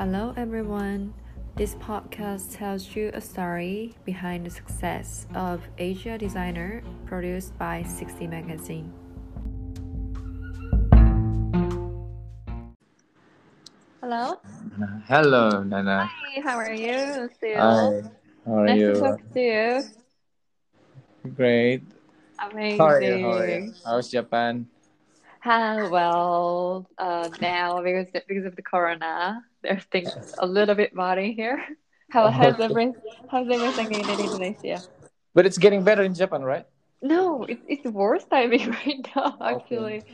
Hello, everyone. This podcast tells you a story behind the success of Asia designer produced by 60 Magazine. Hello. Hello, Nana. Hi, how are you? Still. Hi. How are nice you? to talk to you. Great. Amazing. How are you? How are you? How's Japan? Ah, well, uh, now because because of the corona, there's things a little bit muddy here. How Oh, how's okay. every how's everything in Indonesia? But it's getting better in Japan, right? No, it, it's worse timing right now, Okay. actually.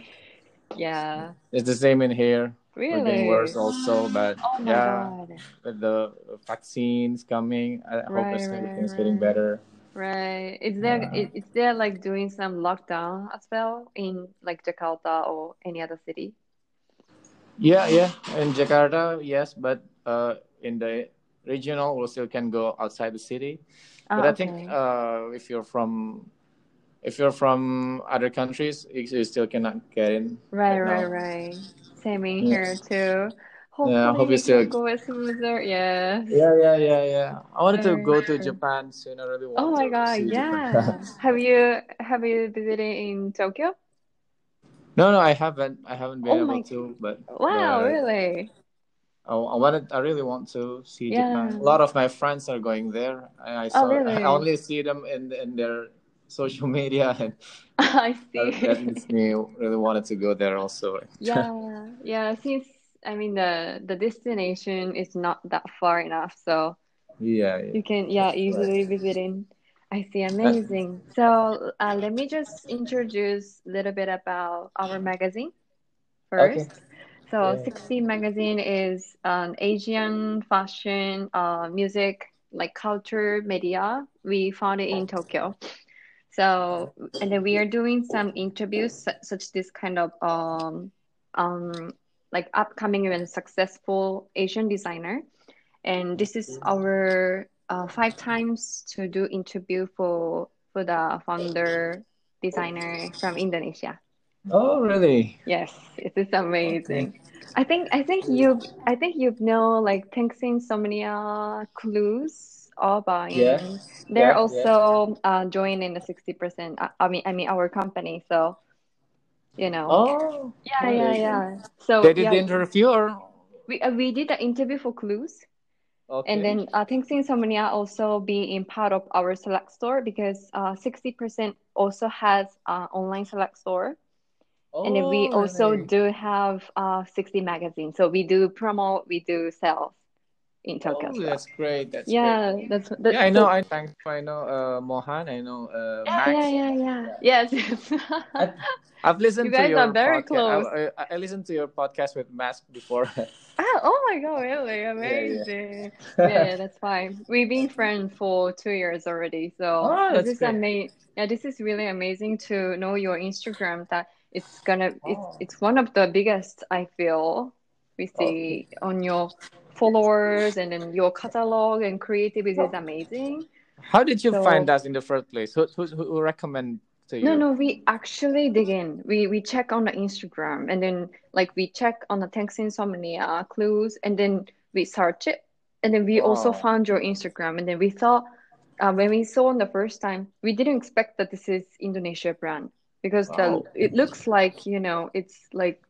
Yeah, It's the same in here. We're getting worse also, but Oh yeah, God. with the vaccines coming, I hope Right, it's, right, getting better. Right. Is there Yeah. is, is there like doing some lockdown as well in like Jakarta or any other city? Yeah, yeah. In Jakarta, yes, but uh, in the regional, we still can go outside the city. Ah, But I think uh, if you're from if you're from other countries, you, still cannot get in Right, right right, right. Same in Yeah. here too. Yeah, I hope we you still. can go smoother. Yes. Yeah, yeah, yeah, yeah. I wanted to go to. Japan soon. I really Oh my to God, see Japan. yeah. Have you have you visited in Tokyo? No, no, I haven't. I haven't been Oh able my, to, but wow, but really? I, I wanted. I really want to see Japan. A lot of my friends are going there. I, I Oh, saw. I only see them in in their social media, and I that, that makes me really wanted to go there also. Yeah, yeah. Since I mean the the destination is not that far enough, so yeah, yeah, you can yeah right. easily visit in. I see, amazing. So uh, let me just introduce a little bit about our magazine okay. first. So Yeah. 60 Magazine is an Asian fashion, uh, music, like culture media. We found it in Tokyo. So, and then we are doing some interviews, su- such this kind of um, um, like upcoming and successful Asian designer. And this is our uh, five times to do interview for for the founder designer from Indonesia. Oh, really? Yes, it is Okay. amazing. I think I think you I think you know like Thanks Insomnia Clues All Yeah, Albine. They're yeah, yeah. also uh, joining the 60%. I, I mean I mean our company. So, you know. Oh, Yeah, yeah, yeah. So, They did the interview or? we uh, we did the interview for Clues. Okay. And Okay. then uh, Thanks Insomnia also being part of our select store because uh, 60% also has uh, online select store. And then we Oh, also really? do have uh 60 magazine. So we do promote, we do sales in Oh, as that's great. That's great. Yeah, that's that. Yeah, I know. I thank. I know. Uh, Mohan. I know. Uh, yeah, yeah, Max. yeah, yeah. Yeah. Yes, yes. I, I've You listened to guys are your very podcast. close. I, I, I listened to your podcast with Max before. Ah, oh my God, really amazing. yeah. Yeah, yeah, that's fine. We've been friends for two years already. So oh, this is amazing. Yeah, this is really amazing to know your Instagram that it's gonna it's Oh, it's it's one of the biggest I feel we see on your followers and then your catalog and creativity is amazing. How did you find us in the first place? Who who who recommend to you? no, no, we actually dig in. We we check on the Instagram and then like we check on the Thanks Insomnia clues and then we search it and then we also found your Instagram and then we thought uh, when we saw on the first time we didn't expect that this is Indonesia brand because the it looks like you know it's like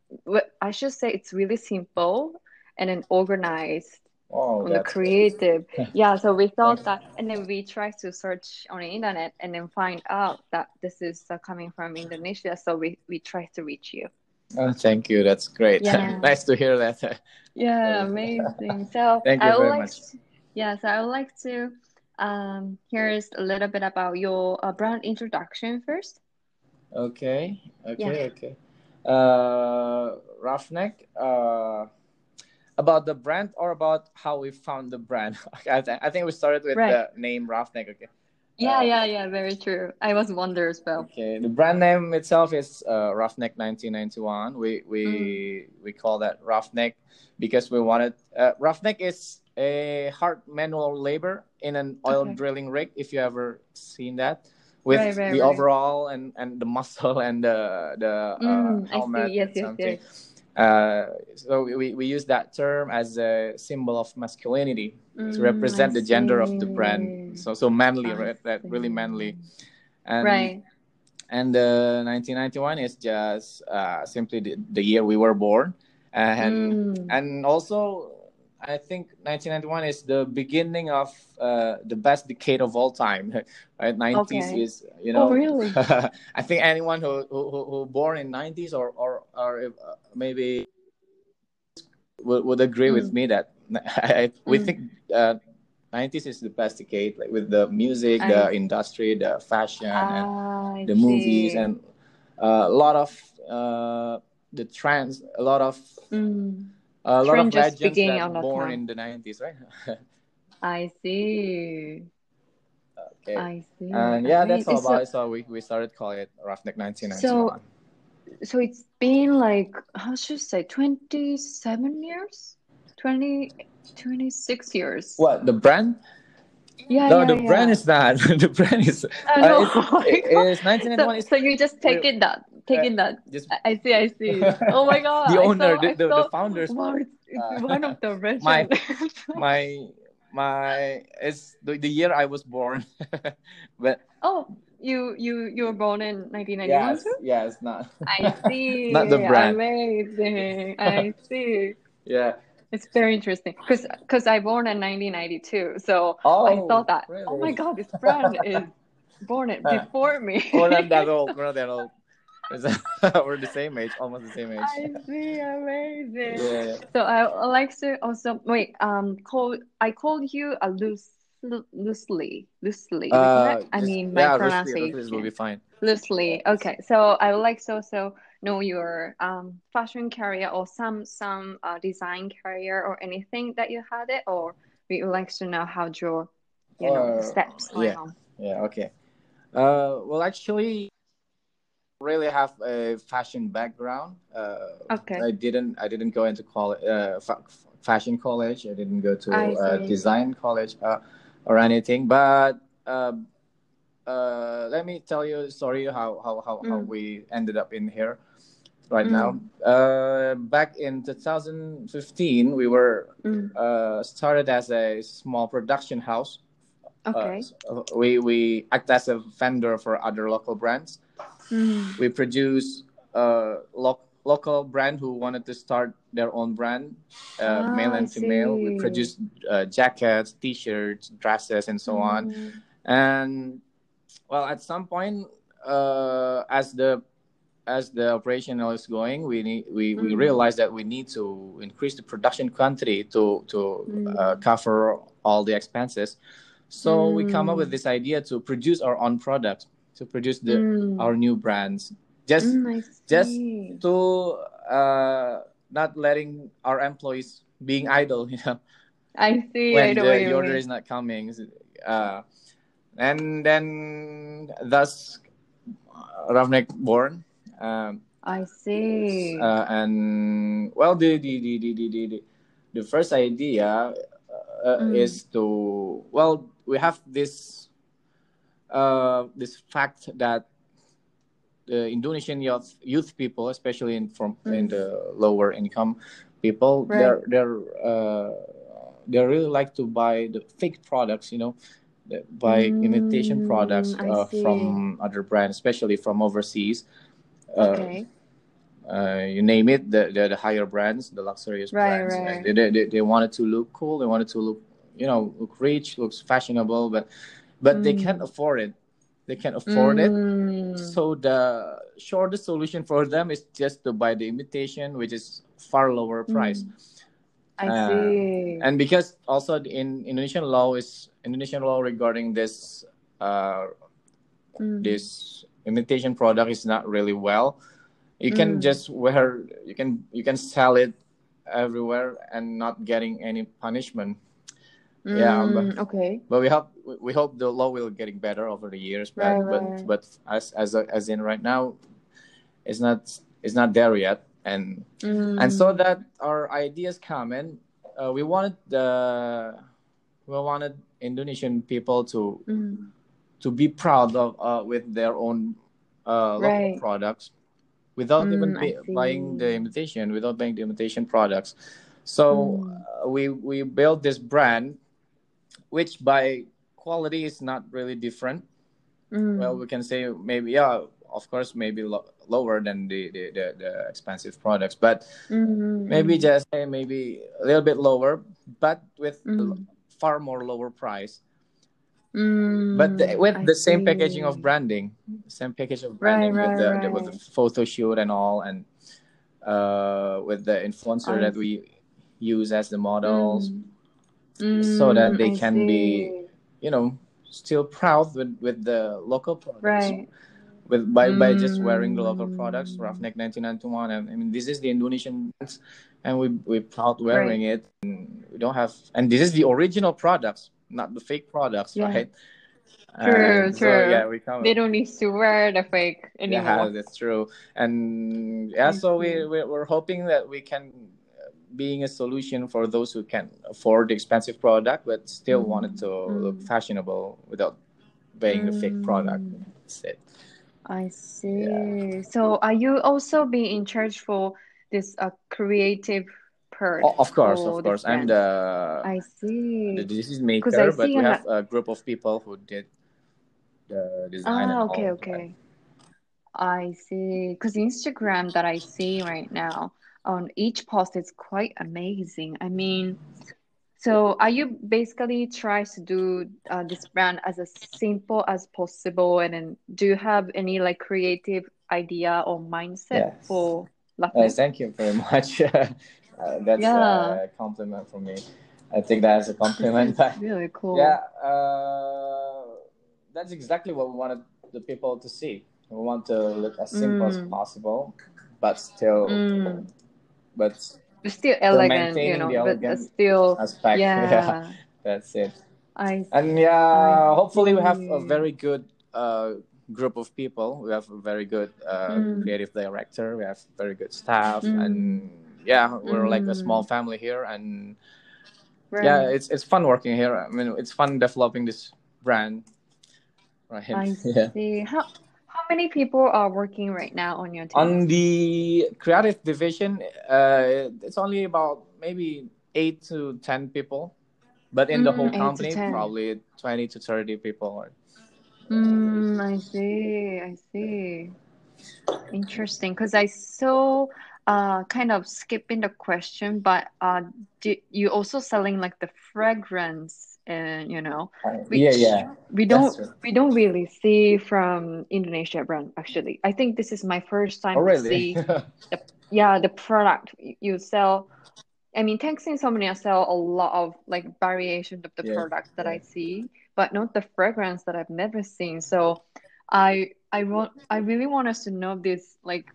I should say it's really simple and then organized Oh, on the creative. Yeah, so we thought that, and then we tried to search on the internet and then find out that this is uh, coming from Indonesia. So we we tried to reach you. Oh, thank you. That's great. Yeah, nice to hear that. yeah, amazing. So Thank I you would very like, much. to, yeah, so I would like to um here's a little bit about your uh, brand introduction first. Okay, Yeah, okay, okay. Uh, Roughneck, uh, about the brand or about how we found the brand? I, th- I think we started with right. the name Roughneck. Okay. Yeah, Uh, yeah, yeah, very true. I was wonder as well. okay. The brand name itself is uh, Roughneck 1991. We we Mm, we call that Roughneck because we wanted uh, Roughneck is a hard manual labor in an oil okay. drilling rig. If you ever seen that, with Right, right, the overall and and the muscle and the the uh, Mm, I see. helmet Yes, and yes, something. yes. Uh, so we, we use that term as a symbol of masculinity to represent Mm, I the gender of the brand. So so manly, I right? That really manly. And right. and uh, 1991 is just uh, simply the, the year we were born, and Mm. and also I think 1991 is the beginning of uh, the best decade of all time. Right, 90s Okay. is you know. oh, really? I think anyone who who, who born in 90s or or or uh, maybe would, would agree with Mm. me that I, we Mm. think uh, 90s is the best decade, like with the music, I- the industry, the fashion, and Ah, I the movies, and uh, a lot of uh, the trends, a lot of Mm. A lot Trend of just legends speaking that born in the 90s, right? I see. okay. I see. And yeah, that's all Amazing. about it. So we, we started calling it Roughneck 1991. So, so it's been like, how should I say, 27 years? 20, 26 years. what the brand? Yeah, no, yeah, the yeah. brand is not. the brand is. Uh, Oh it- it's 1991 So, so you just take it that, take uh, that. just I- I see, I see. Oh my God. the I owner, saw- the, I the, the founders. Wow, it's, it's uh, one of the rich. my- my my it's the, the year I was born, but oh, you you you were born in 1991 yes, too? yeah, it's not. I see. Not the brand. Amazing. I see. yeah. It's very interesting because because I born in 1992, so Oh, I thought that really? oh my god, this brand is born it Uh, before me. We're not that old. We're not that old. We're the same age, almost the same age. I see, amazing. Yeah. So I would like to also wait. Um, call I called you a loose, loosely, loosely. Uh? I mean my yeah, pronunciation. Will be fine. Loosely. Okay. So I would like to also know your um fashion career or some some uh, design career or anything that you had it, or we would like to know how your you know Uh, steps yeah. on. Yeah. Okay. Uh, well, actually, really have a fashion background. Uh, Okay. I didn't. I didn't go into college. Uh, fa- fashion college. I didn't go to uh, design college uh, or anything. But um, uh, let me tell you a story how how how, how Mm. we ended up in here right Mm. now. Uh, back in 2015, we were Mm. uh, started as a small production house. Okay. So we we act as a vendor for other local brands. Mm. We produce uh lo- local brand who wanted to start their own brand, uh, Ah, male I and female. We produce uh, jackets, t-shirts, dresses, and so on. Mm. And well, at some point, uh, as the as the operation is going, we need we, we Mm. realize that we need to increase the production quantity to to Mm. uh, cover all the expenses. So we come up Mm. with this idea to produce our own product, to produce the Mm. our new brands, just Mm, just to uh, not letting our employees being idle, you know I see. I when know what the, order mean. is not coming. Uh, and then thus uh, born. Um, I see. uh, and well, the the, the, the, the, the, the first idea uh, Mm. is to well, we have this uh, this fact that the Indonesian youth youth people, especially in from in Mm. the lower income people, Right. they're they're uh, they really like to buy the fake products, you know, buy imitation Mm, products uh, from other brands, especially from overseas. Uh, Okay. uh, you name it, the, the the higher brands, the luxurious Right, brands. right. They, they, they wanted to look cool. They wanted to look, you know, look rich, looks fashionable, but but they Mm. can't afford it. They can't afford it. Mm. So the shortest solution for them is just to buy the imitation, which is far lower price. Mm. I Uh, see. And because also in Indonesian law is Indonesian law regarding this uh, Mm. this imitation product is not really well you can Mm. just wear you can you can sell it everywhere and not getting any punishment yeah, Mm, okay. but we hope we hope the law will getting better over the years but Right, but right. but as as as in right now it's not it's not there yet and and so Mm. that our ideas come in uh, we wanted the we wanted indonesian people to Mm. to be proud of uh, with their own uh, local Right. products without even Mm, pay, buying the imitation, without buying the imitation products. So Mm, uh, we we built this brand, which by quality is not really different. Well, mm, we can say maybe yeah, of course, maybe lo- lower than the, the, the, the expensive products, but mm, maybe mm, just say maybe a little bit lower, but with mm, far more lower price. But the, mm. with I the same packaging of branding, same package of Right, branding with right, the, the with the photo shoot and all, and uh, with the influencer I that we use as the models, Mm, so that mm, they I can be, you know, still proud with with the local products. Right. With by by just wearing the local products, Mm, Roughneck 1991, and I mean this is the Indonesian brands, and we we proud right. wearing it. And we don't have, and this is the original products, not the fake products, Yeah. right? True, And so yeah, true. we come. They don't need to wear the fake Yeah, anymore. that's true. And yeah, so we, we we're hoping that we can being a solution for those who can afford the expensive product but still want it Mm, to look mm, fashionable without buying the fake product. mm. That's it. I Yeah. see. So are you also being in charge for this uh, creative part O- Of course, of course. I'm the I the see. decision Because maker, but we have a group of people who did the design ah okay okay. I see. Because Instagram that I see right now on each post is quite amazing. I mean, so are you basically try to do uh, this brand as as simple as possible, and then do you have any like creative idea or mindset Yes. for Uh, thank you very much. uh, that's Yeah, a compliment for me. I take that as a compliment. But really cool. yeah, uh, that's exactly what we wanted the people to see. We want to look as simple as Mm, possible, but still, mm. But still elegant, you know, but still, aspect. Yeah, yeah, that's it. I And I yeah, hopefully we have a very good uh, group of people. We have a very good uh, Mm, creative director. We have very good staff, mm, and yeah, we're like a small mm. family here. And yeah, it's it's fun working here. I mean, it's fun developing this brand, right? I Yeah. see. How how many people are working right now on your team? On the creative division, uh, it's only about maybe eight to ten people, but in the whole Mm, eight to company, probably twenty to thirty people. Mm, I see. I see. Interesting. Because I saw, uh, kind of skipping the question, but uh, do you also selling like the fragrance and you know, Uh, yeah, yeah, we don't we don't really see from Indonesia brand actually. I think this is my first Oh, time to see the yeah the product you sell. I mean, Thanks Insomnia sell a lot of like variation of the yeah, products that yeah. I see, but not the fragrance that I've never seen. So I I want I really want us to know this like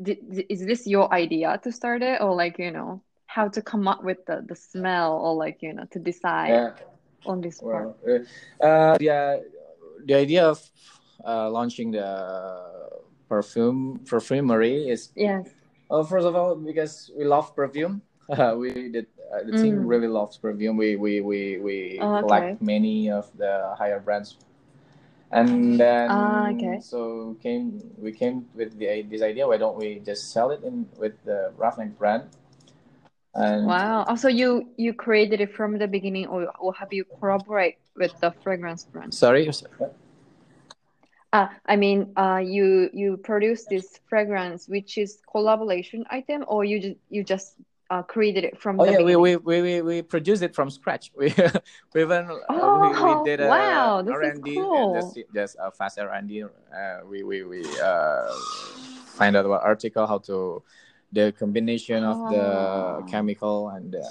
di- di- is this your idea to start it or like you know how to come up with the the smell or like you know to decide Yeah. on this part? Well, uh, uh, the idea of uh, launching the perfume perfumery is Yes. well, first of all, because we love perfume. Uh, we did uh, the team Mm. really loves perfume. We we we we Oh, okay. collect many of the higher brands, and then okay. so came we came with the this idea. Why don't we just sell it in with the Roughneck brand? And Wow. Also, you you created it from the beginning, or or have you collaborate with the fragrance brand? sorry, Ah, I mean, uh, you you produce this fragrance, which is collaboration item, or you just you just uh, created it from Oh the yeah, we, beginning? we, we, we, we produced it from scratch. We we even uh, we, we Oh, did a wow, this R&D, cool. just just a fast R and D. Uh, we we we uh, find out about article how to the combination of the Oh, chemical and the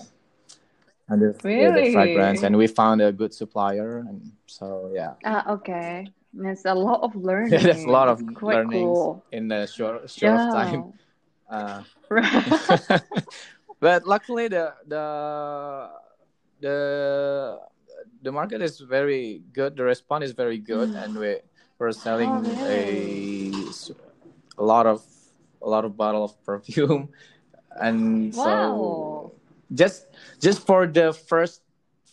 and the, the, the fragrance, and we found a good supplier, and so yeah, Ah, okay. There's a lot of learning. there's a lot of quite cool. in a short short of time. Yeah. Uh, but luckily the the the the market is very good the response is very good and we we're selling Oh, really? a a lot of a lot of bottle of perfume and so just just for the first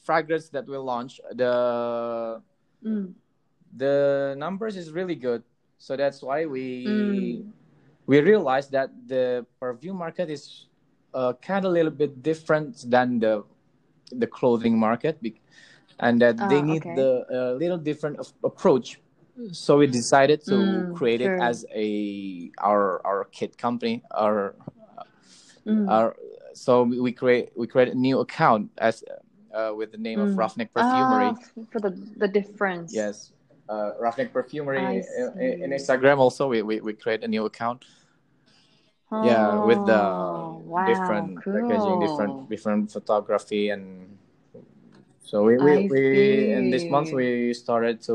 fragrance that we launched the Mm. the numbers is really good so that's why we Mm. we realized that the perfume market is uh, kind of a little bit different than the the clothing market, and that they Ah, need okay. the uh, little different of- approach. So we decided to Mm, create it as a our our kit company, our Mm. our so we create we create a new account as uh, with the name of Mm. Roughneck Perfumery. Ah, for the the difference. Yes, uh, Roughneck Perfumery in, in- in. Instagram also we, we, we create a new account. Yeah, with the Oh, wow, different packaging, different different photography, and so we we, we in this month we started to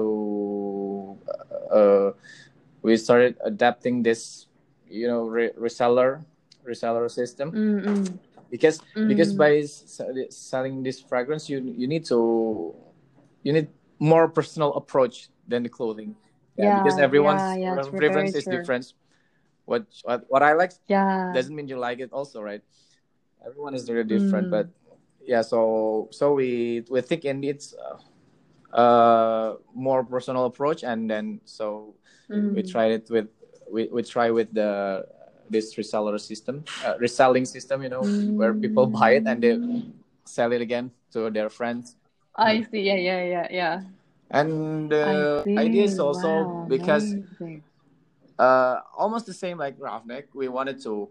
we started adapting this you know re- reseller reseller system Mm, mm, because because mm. by s- selling this fragrance you you need to you need more personal approach than the clothing yeah, because everyone's yeah, yeah, preference is true. different what, what what i like Yeah. doesn't mean you like it also right everyone is really different Mm. but yeah so so we we think it needs uh, uh more personal approach and then so we Mm. tried it with we, we try with the this reseller system uh, reselling system you know where people buy it and they Mm. sell it again to their friends I see. Yeah, yeah, yeah, yeah. and the idea is also Wow, because uh almost the same like Roughneck we wanted to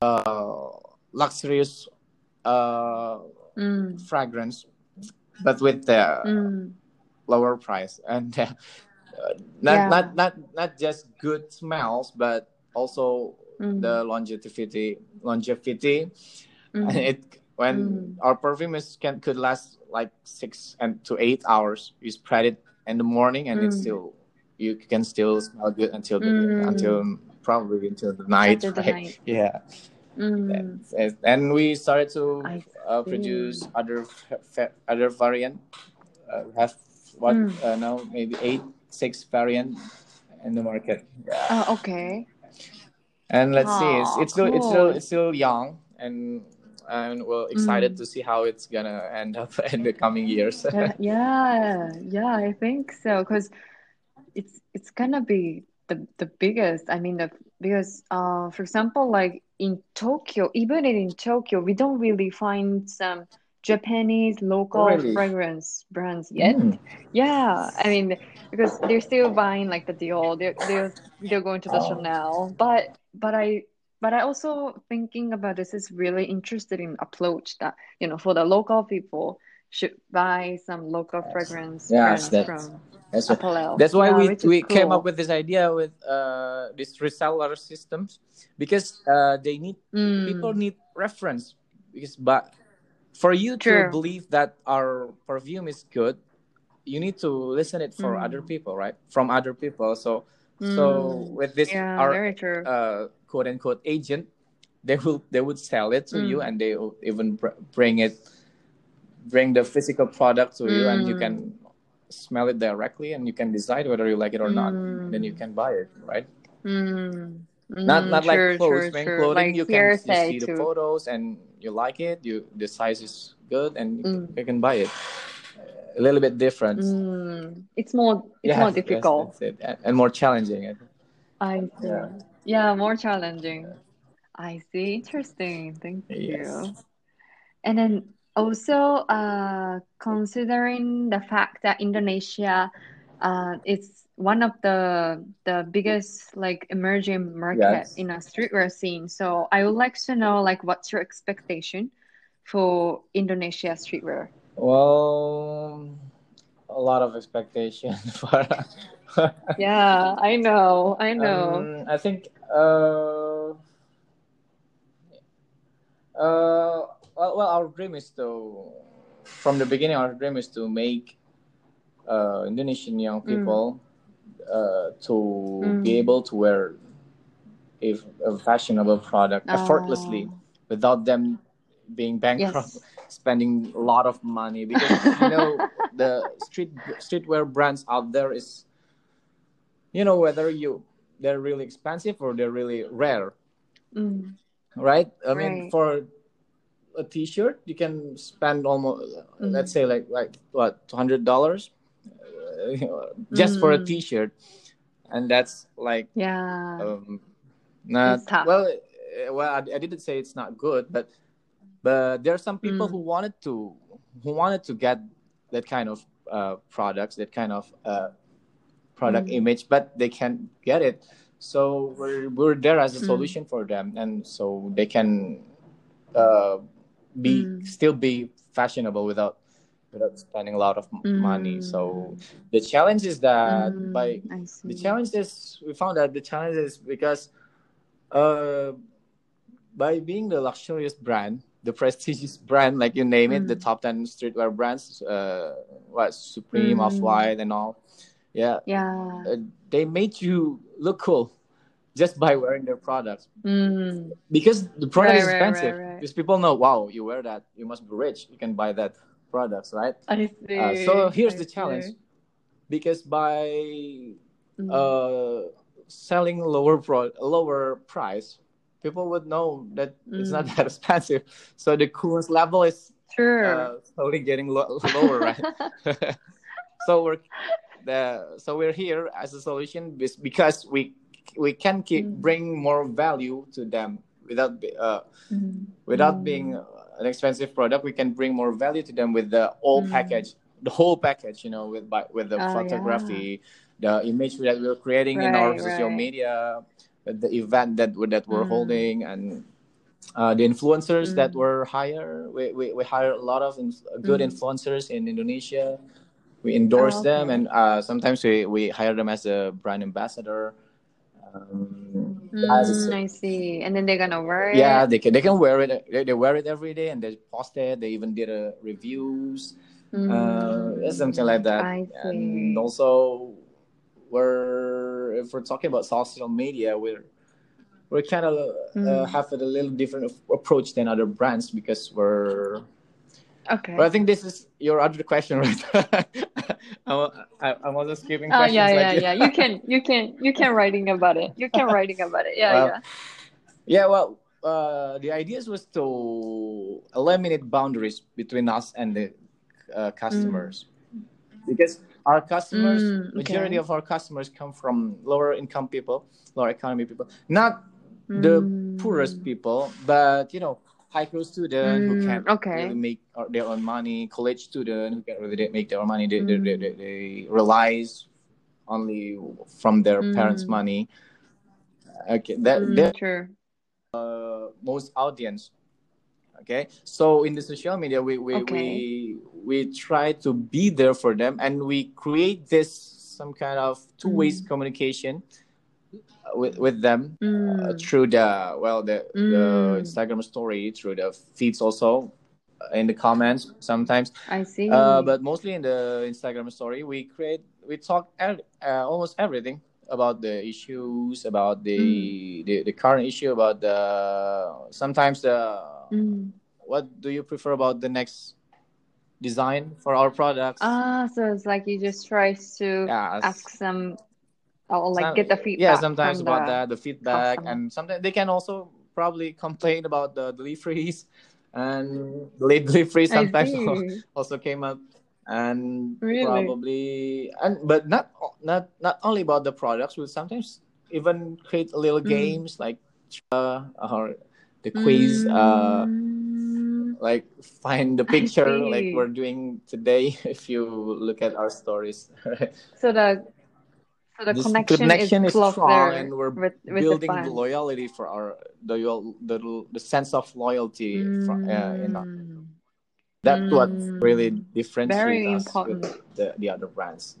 uh luxurious uh Mm, fragrance but with the mm. lower price and uh, not Yeah. not not not just good smells but also Mm. the longevity longevity Mm. it when Mm. our perfume is can could last like six and to eight hours you spread it in the morning and it's Mm. still you can still smell good until the Mm. until probably until the night Until the right night. yeah Mm. And we started to uh, produce other other variant uh, have what Mm. uh, now maybe eight six variant in the market yeah. Oh, okay. and let's see it's, it's still it's still it's still young and and we're excited Mm. to see how it's gonna end up in the coming years Yeah, yeah, yeah, I think so. Because it's it's gonna be the the biggest. I mean, the because uh, for example, like in Tokyo, even in Tokyo, we don't really find some Japanese local Really? fragrance brands yet. Mm. Yeah, I mean, because they're still buying like the Dior, they're they're they're going to the Oh. Chanel, but but I but I also thinking about this is really interested in approach that you know for the local people should buy some local fragrance Yes, that's- from that's, that's why Yeah, we, we came up with this idea with uh, this reseller systems because uh, they need Mm, people need reference because but for you to believe that our perfume is good you need to listen it for Mm. other people right from other people so so Mm. with this yeah, our very true. uh, quote unquote agent they will they would sell it to you Mm. and they will even br- bring it bring the physical product to you and you Mm. can smell it directly and you can decide whether you like it or not then you Mm. can buy it right Mm, not mm, not true, like clothes true, man true. clothing Like you can you see the photos and you like it you the size is good and Mm. you can buy it a little bit different Mm, it's more it's yeah more yes, difficult. that's it and, more challenging. I see. Yeah. Yeah, more challenging. I see. Interesting. Thank Yes. you. And then also, uh, considering the fact that Indonesia, uh, is one of the the biggest like emerging market Yes. in a streetwear scene. So I would like to know like what's your expectation for Indonesia streetwear? well a lot of expectation for Yeah, I know. I know. Um, I think uh, uh, well, well, our dream is to, from the beginning, our dream is to make uh, Indonesian young Mm. people uh, to Mm. be able to wear a, a fashionable product effortlessly Oh, without them being bankrupt, yes. spending a lot of money because you know the street streetwear brands out there is you know whether you they're really expensive or they're really rare Mm, right i mean for a t-shirt you can spend almost Mm. let's say like like what $200 just for a Mm. t-shirt and that's like yeah. um, Not well. Well, I, I didn't say it's not good, but but there are some people Mm. who wanted to who wanted to get that kind of uh, products, that kind of uh, product Mm. image, but they can't get it. So we're we're there as a Mm. solution for them, and so they can uh, be Mm. still be fashionable without without spending a lot of m- money. So Mm. the challenge is that Mm, by the challenge is we found that the challenge is because uh by being the luxurious brand the prestigious brand like you name it the Mm. top 10 streetwear brands uh what supreme Mm. off-white and all yeah Yeah. uh, they made you look cool just by wearing their products Mm. because the product Right, is expensive right, right. because people know wow you wear that you must be rich you can buy that products right I uh, so here's I the challenge because by Mm. uh, selling lower pro- lower price, people would know that it's not Mm. that expensive. So the coolness level is Sure. uh, slowly getting lo- lower, right? so we're the so we're here as a solution because we we can keep Mm. bring more value to them without uh, Mm. without Mm. being an expensive product. We can bring more value to them with the whole Mm. package, the whole package. You know, with by, with the Oh, photography, the image that we're creating in our Right, social right. media, the event that that we're Mm. holding, and uh, the influencers that were hire. We, we, we hire a lot of inf- good influencers in Indonesia. We endorse Oh, them, and uh, sometimes we, we hire them as a brand ambassador. Um, Mm, I see. And then they're gonna wear yeah, it. they can they can wear it. They, they wear it every day, and they post it. They even did a reviews, uh, something like that. Mm, I And see. also, we're if we're talking about social media, we're we're kind of uh, Mm. have a little different approach than other brands because we're. Okay. But I think this is your other question, right? I'm, I- I'm also skipping Oh questions. yeah, like yeah, you. yeah. You can, you can, you can writing about it. You can writing about it. Yeah, Well, yeah. Yeah, well, uh, the idea was to eliminate boundaries between us and the uh, customers, because our customers, Mm, majority of our customers come from lower income people, lower economy people, not the Mm. poorest people, but you know, high school student who Mm, can't okay. really make uh, their own money, college student who can't really make their own money, they, they, they, Mm. they, they relies only from their parents' Mm. money. Okay, that Mm, that true. most audience okay so in the social media we we, Okay. we we try to be there for them and we create this some kind of two ways Mm. communication uh, with, with them uh, Mm. through the well the, the Mm. instagram story through the feeds also uh, in the comments sometimes I see. uh, but mostly in the instagram story we create we talk ev- uh, almost everything about the issues about the, Mm. the the current issue about the sometimes the Mm. what do you prefer about the next design for our products Ah, so it's like you just try to yeah ask some, or like some- get the feedback. yeah sometimes about the that the feedback and sometimes they can also probably complain about the deliveries and late delivery I sometimes also came up and Really? probably and but not not not only about the products we sometimes even create little Mm. games like uh, or the quiz uh Mm, like find the picture like we're doing today if you look at our stories So the so the connection, connection is is strong and we're with with building the, fans. loyalty for our the the, the sense of loyalty uh, in our, Mm, that's what really mm. differentiates us with the, the other brands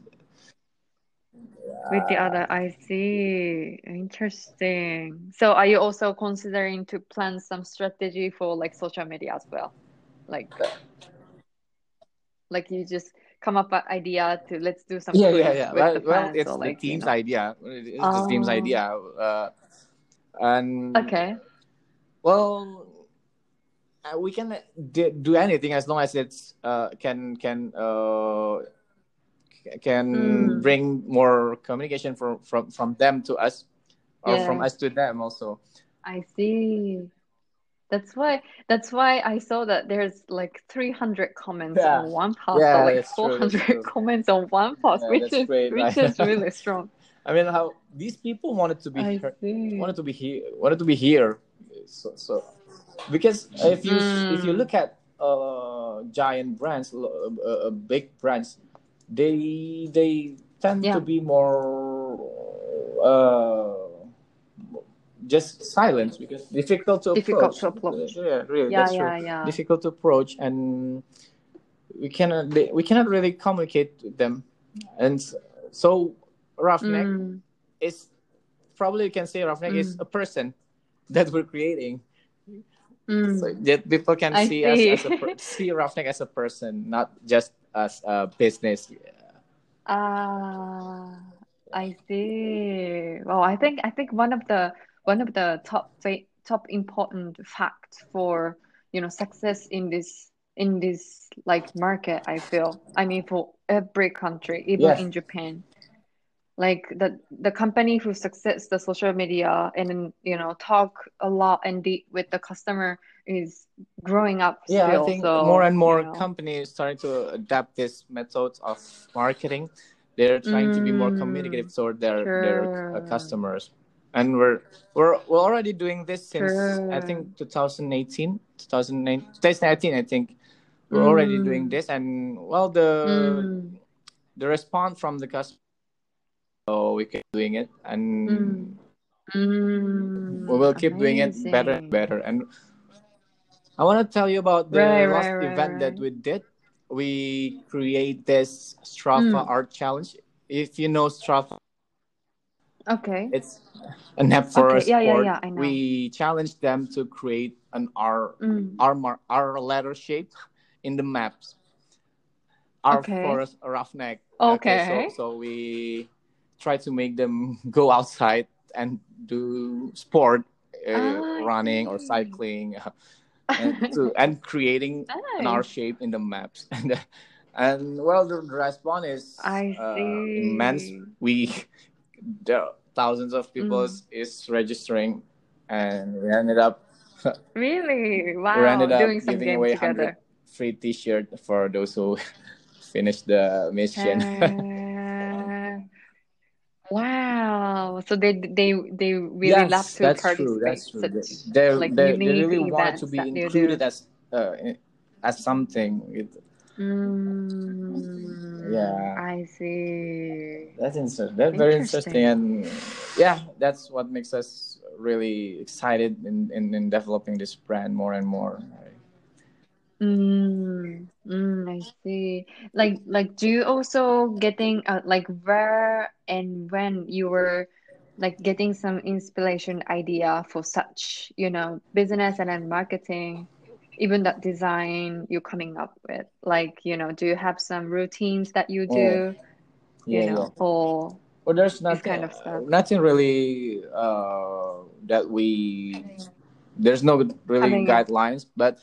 With the other, I see. Interesting. So are you also considering to plan some strategy for like social media as well? Like like you just come up with idea to let's do something. yeah yeah yeah well, the well it's or the like you team's know. idea it's the team's Oh, idea uh, and okay. well uh, we can do anything as long as it's uh, can can uh, can Mm. bring more communication from from from them to us or from us to them also I see. That's why that's why I saw that there's like 300 comments yeah on one post or yeah like that's true that's 400 true comments on one post, yeah which is great which right is really strong. I mean, how these people wanted to be here, wanted to be here, wanted to be here. So, so because if you if you Mm. look at uh giant brands, uh, uh, big brands, they they tend Yeah. to be more uh just silence because difficult to Difficult approach. to approach. Yeah, really, Yeah, that's yeah, true. yeah. Difficult to approach, and we cannot they, we cannot really communicate with them, and so roughneck Mm. is probably you can say roughneck is Mm. a person that we're creating Mm. so that people can I see see. us as a per- see roughneck as a person not just as a business Ah, I see. Well, I think I think one of the one of the top top important facts for you know success in this in this like market, I feel. I mean, for every country, even Yes. in Japan, like the the company who success the social media and you know talk a lot and deep with the customer is growing up yeah still. i think So, more and more you know. companies starting to adapt this methods of marketing they're trying to be more Mm. communicative toward their their uh, customers and we're we're we're already doing this since i think 2018 2009 2019 i think we're already doing Mm. this and well the Mm. the response from the customer so we keep doing it and Mm. Mm. we will keep doing it better and better and i want to tell you about the Right, last right, right, event that we did we create this strava Mm. art challenge if you know strava Okay. it's an app for Okay, a yeah, yeah, sport yeah, I know. we challenged them to create an r Mm. r, mar- r letter shape in the maps r Okay. for a roughneck Okay. so so we try to make them go outside and do sport uh, Ah, running or see. cycling and, to, and creating an R shape in the maps and and well the response is I uh, immense we there are thousands of people Mm. is registering and we ended up Really? we Wow. ended up Doing some giving away 100 together. free t-shirt for those who finished the mission Uh, wow. So they they they really love to that's participate true that's true such they like they, they really want to be included as uh, as something It- Mm, Yeah. I see. That's interesting. That's very interesting, and yeah, that's what makes us really excited in, in, in developing this brand more and more. Mm, mm, I see. Like, like, do you also getting uh, like where and when you were like getting some inspiration idea for such, you know, business and then marketing, even that design you're coming up with? Like, you know, do you have some routines that you Oh, do, you Yeah, know, yeah. or Well, there's this nothing, kind of stuff? nothing really uh, that we. There's no really Having guidelines, but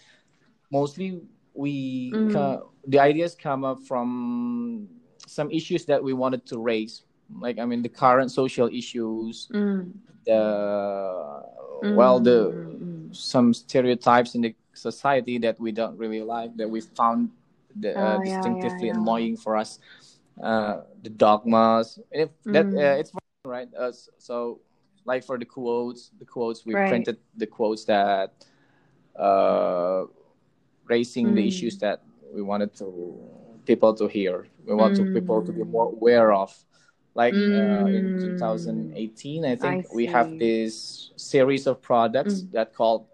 mostly we Mm. co- the ideas come up from some issues that we wanted to raise. Like I mean, the current social issues, Mm, the well, the mm, mm. some stereotypes in the society that we don't really like that we found the, uh, Oh, yeah, distinctively yeah, yeah. annoying for us uh, the dogmas if that Mm. uh, it's right uh, so like for the quotes the quotes we Right. printed the quotes that uh, raising the Mm. issues that we wanted to people to hear we want to people to be Mm. more aware of like uh, in Mm. 2018 i think I we have this series of products Mm. that called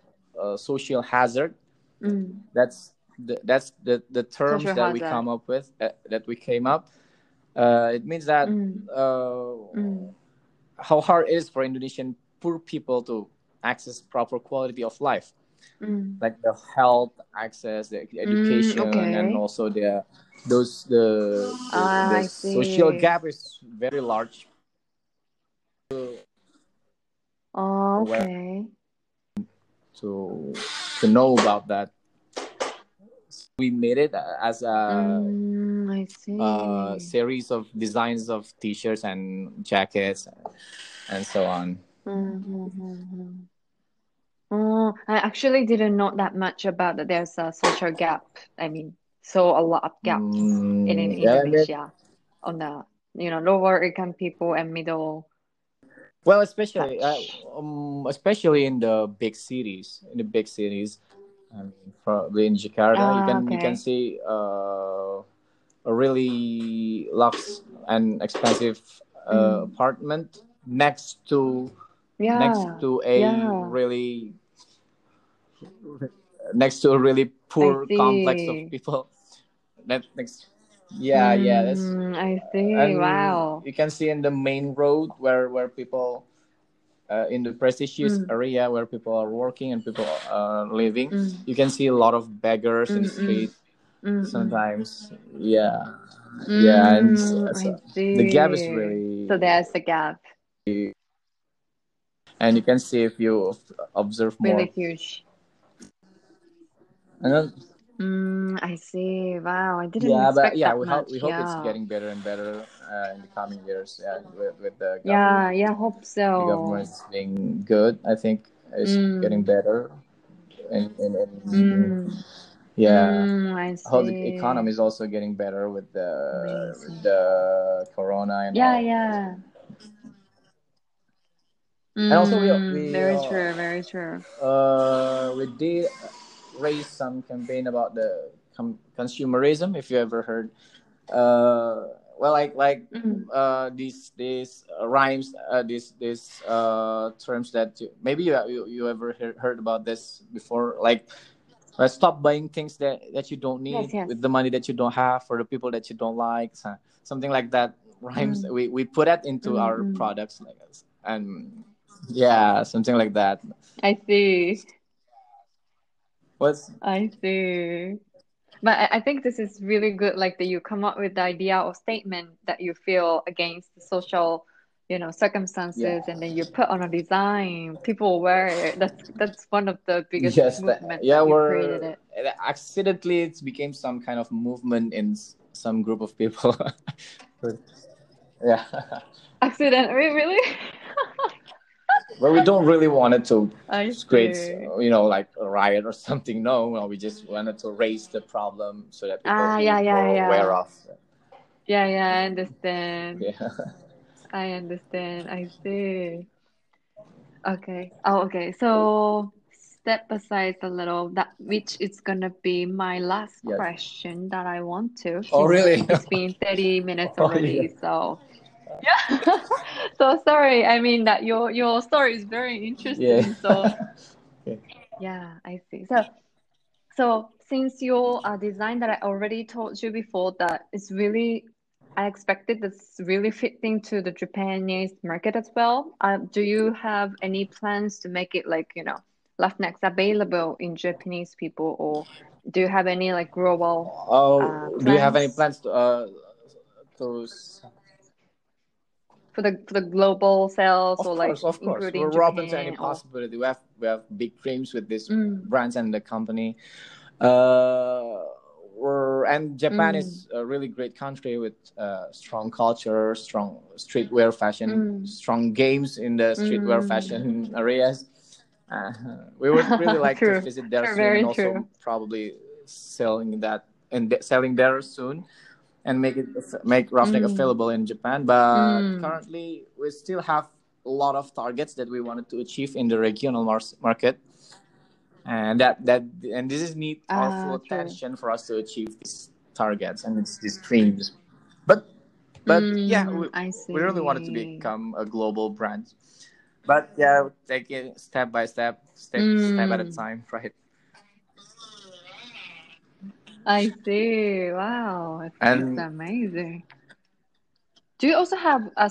uh, social hazard Mm. that's the, that's the, the terms Social that we hazard. come up with uh, that we came up uh, it means that Mm. uh, Mm. how hard it is for indonesian poor people to access proper quality of life Mm. like the health access the education okay. and also the those the, the, Ah, the social gap is very large Oh, Where- okay. To to know about that we made it as a Mm, I see. series of designs of t-shirts and jackets and so on Mm-hmm. Oh, I actually didn't know that much about that. There's a social gap. I mean, so a lot of gaps in, in Mm, yeah, Indonesia on the you know lower income people and middle Well, especially uh, um, especially in the big cities, in the big cities, um, probably in Jakarta, you Ah, can you can see uh, a really lux and expensive uh, Mm. apartment next to next to a yeah, really next to a really poor complex of people. That next, yeah, yeah, that's Mm, I see. and Wow. you can see in the main road where where people uh, in the prestigious Mm, area where people are working and people are living mm, you can see a lot of beggars in mm, the mm, street mm, mm. sometimes yeah yeah and s- Mm, so the gap is really So there's the gap, and you can see if you observe more. really huge. and then, Mm, I see. Wow, I didn't yeah but yeah we hope we hope it's getting better and better uh, in the coming years yeah with, with the Yeah, government. yeah, hope the government so. is being good i think it's getting Mm, better and, and, and mm, yeah. Mm, I how the economy is also getting better with the with the corona and Yeah, all. yeah. and also we Mm, we very uh, true, very true. uh we did raise some campaign about the com- consumerism if you ever heard. Uh well like like Mm, uh these these uh, rhymes uh these these uh terms that you, maybe you, you you ever heard, heard about this before. Like uh, stop buying things that that you don't need yes. with the money that you don't have for the people that you don't like so- something like that rhymes Mm, we we put that into mm, our products like and yeah something like that. I see. What's I see. But I I think this is really good, like that you come up with the idea or statement that you feel against the social, you know, circumstances, and then you put on a design, people wear it. That's that's one of the biggest yes that, yeah that created we're it. it accidentally it became some kind of movement in some group of people But, yeah Accident, really? but we don't really want it to I create see. you know like a riot or something no no we just wanted to raise the problem so that people Ah, be yeah, yeah, aware of Yeah, yeah, I understand. yeah I understand. I see. Okay. Oh, okay. So step aside a little, that which is gonna be my last yes question that I want to, oh really it's been 30 minutes oh yeah already. So yeah. So sorry. I mean that your your story is very interesting yeah interesting. So okay. yeah, I see. So so since your uh, design that I already told you before that is really I expected this really fitting to the Japanese market as well. Uh, do you have any plans to make it like, you know, Latinx available in Japanese people, or do you have any like global uh, oh do you have any plans plans to uh to s- for the for the global sales Of or like course, of course. We're open to any Japan or possibility. We have we have big dreams with these mm, brands and the company. Uh, we're and Japan mm, is a really great country with uh, strong culture, strong streetwear fashion, mm, strong games in the streetwear mm. fashion areas. Uh, we would really like to visit there soon and also probably selling that and selling there soon and make it make Roughneck Mm, available in Japan. But mm. currently, we still have a lot of targets that we wanted to achieve in the regional mar- market, and that that and this is need our full true. attention for us to achieve these targets and it's these dreams. But but yeah, Mm, we, I we really wanted to become a global brand. But yeah, take it step by step, step step at a Mm, time, right? I see. Wow, I And amazing. Do you also have a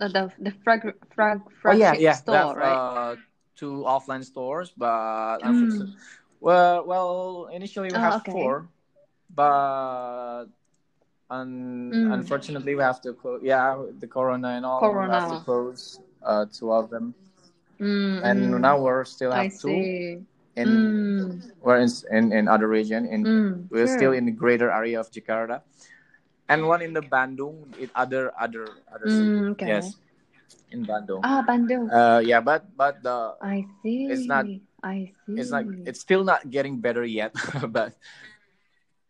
uh, the the frag frag frag oh yeah, yeah, store, have right? uh two offline stores, but Mm. well, well, initially we Oh, have okay. four, but un- Mm. unfortunately we have to close. Yeah, the corona and all, we have to Corona. close uh two of them, Mm, and mm. now we're still I have two see. In Mm, we're in in, in other region in mm, we're still in the greater area of Jakarta, and one in the Bandung, in other other other. Mm, okay. Yes, in Bandung. Ah, Bandung. Uh, yeah, but but the I see it's not I see. It's like it's still not getting better yet, but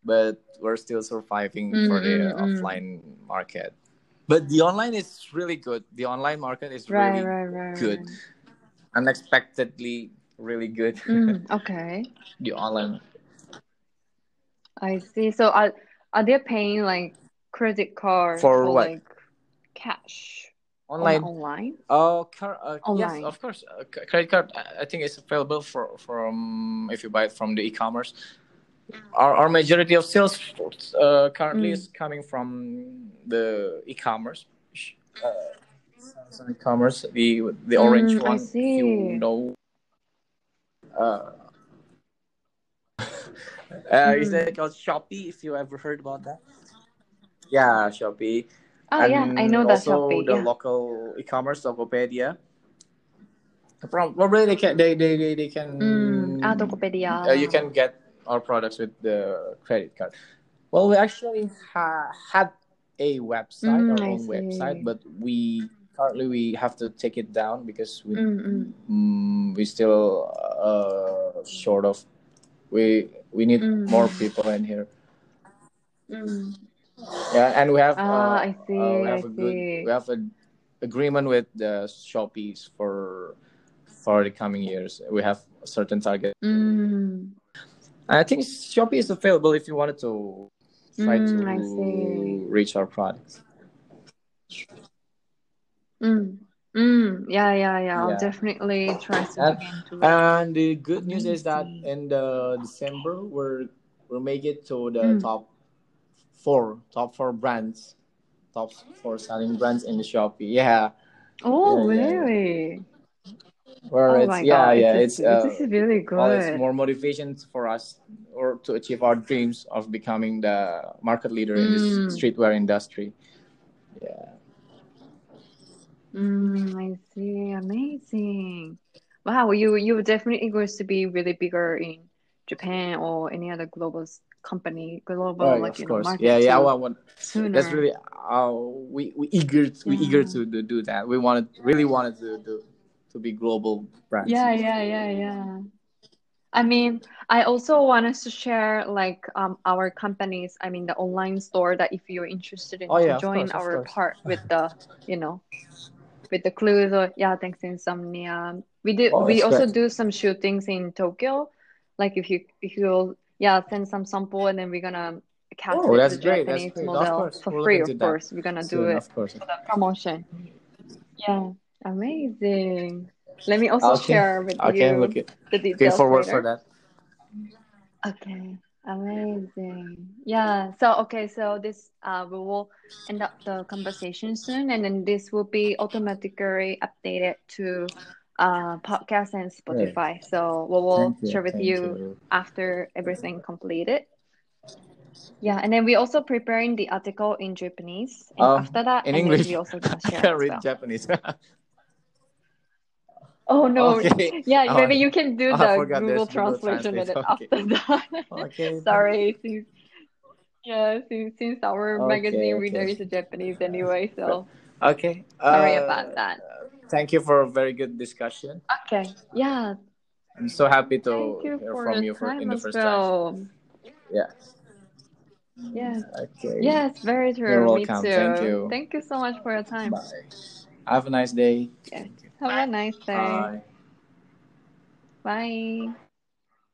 but we're still surviving for Mm, the mm, mm. offline market. but the online is really good. The online market is Right, really right, right. good. unexpectedly really good. Mm, okay. the online. I see. So are are they paying like credit card For or what? like cash on Online. online? Oh, car, uh, yes, of course. Uh, credit card, I I think it's available for from if you buy it from the e-commerce. Our, our majority of sales uh, currently Mm. is coming from the e-commerce. Uh, Samsung e-commerce, the the orange Mm, I one. If you know. Uh, uh, is it called Shopee? If you ever heard about that? Yeah, Shopee. Oh yeah, I know that also Shopee. the Yeah. local e-commerce Tokopedia. Prob- Probably they can they they they, they can Mm. Ah, Tokopedia. uh, you can get our products with the credit card. Well, we actually ha- had a website, Mm, our I own website, but we currently we have to take it down because we Mm, mm. we still uh short of we we need Mm. more people in here. Mm. Yeah, and we have Ah, uh, I see, uh, we I have a good we have an agreement with the Shopees for for the coming years. We have a certain target. Mm. I think Shopee is available if you wanted to try Mm, to reach our products. Mm. Mm. Yeah, yeah, yeah. I'll Yeah. definitely try to And, look into it. and the good news is that in the December we're we'll make it to the Mm. top four top four brands, top four selling brands in the Shopee. Yeah, Oh, yeah, yeah. really? where Oh it's my yeah God, yeah this it's is, uh, this is really well, it's more motivation for us or to achieve our dreams of becoming the market leader in this Mm. streetwear industry. Yeah. Mm, I see. Amazing. Wow, you you definitely going to be really bigger in Japan or any other global company, global Right, like of you know course. market Yeah, yeah. too Well, that's really uh, we we eager we eager to, to do that. We wanted really wanted to do to be global brands. Yeah, yeah, yeah, yeah. I mean, I also want us to share like um our companies, I mean the online store that if you're interested in Oh to yeah, of join course, our part with the, you know, with the clues or yeah, Thanks Insomnia. We do Oh, we also great. do some shootings in Tokyo. Like if you if you'll yeah, send some sample and then we're gonna cast Oh, the great. That's Japanese great. Model for we'll free, of course. We're gonna do it Of course. for the promotion. Yeah, amazing. Let me also Okay. share with Okay, you look it. the Looking details forward for that. Okay, amazing. Yeah, so okay, so this uh we will end up the conversation soon, and then this will be automatically updated to uh podcast and. Spotify. So we will share with you you. after everything completed. Yeah, and then we also preparing the article in Japanese, and Um, after that, in English, we also I gonna share can't read well. Japanese. Oh no, okay. yeah, Oh, maybe you can do the Google Google translation then Okay. after that. Okay. Sorry, since yeah, since since our Okay. magazine reader is Japanese anyway, so Okay. sorry Uh, about that. thank you for a very good discussion. Okay, yeah, I'm so happy to hear from you for in the first time. Yeah. Yes, Okay. yes, very true. You're true. Me welcome. Thank too. you. Thank you so much for your time. Bye. Have a nice day. You. Have a nice day. Bye. Bye.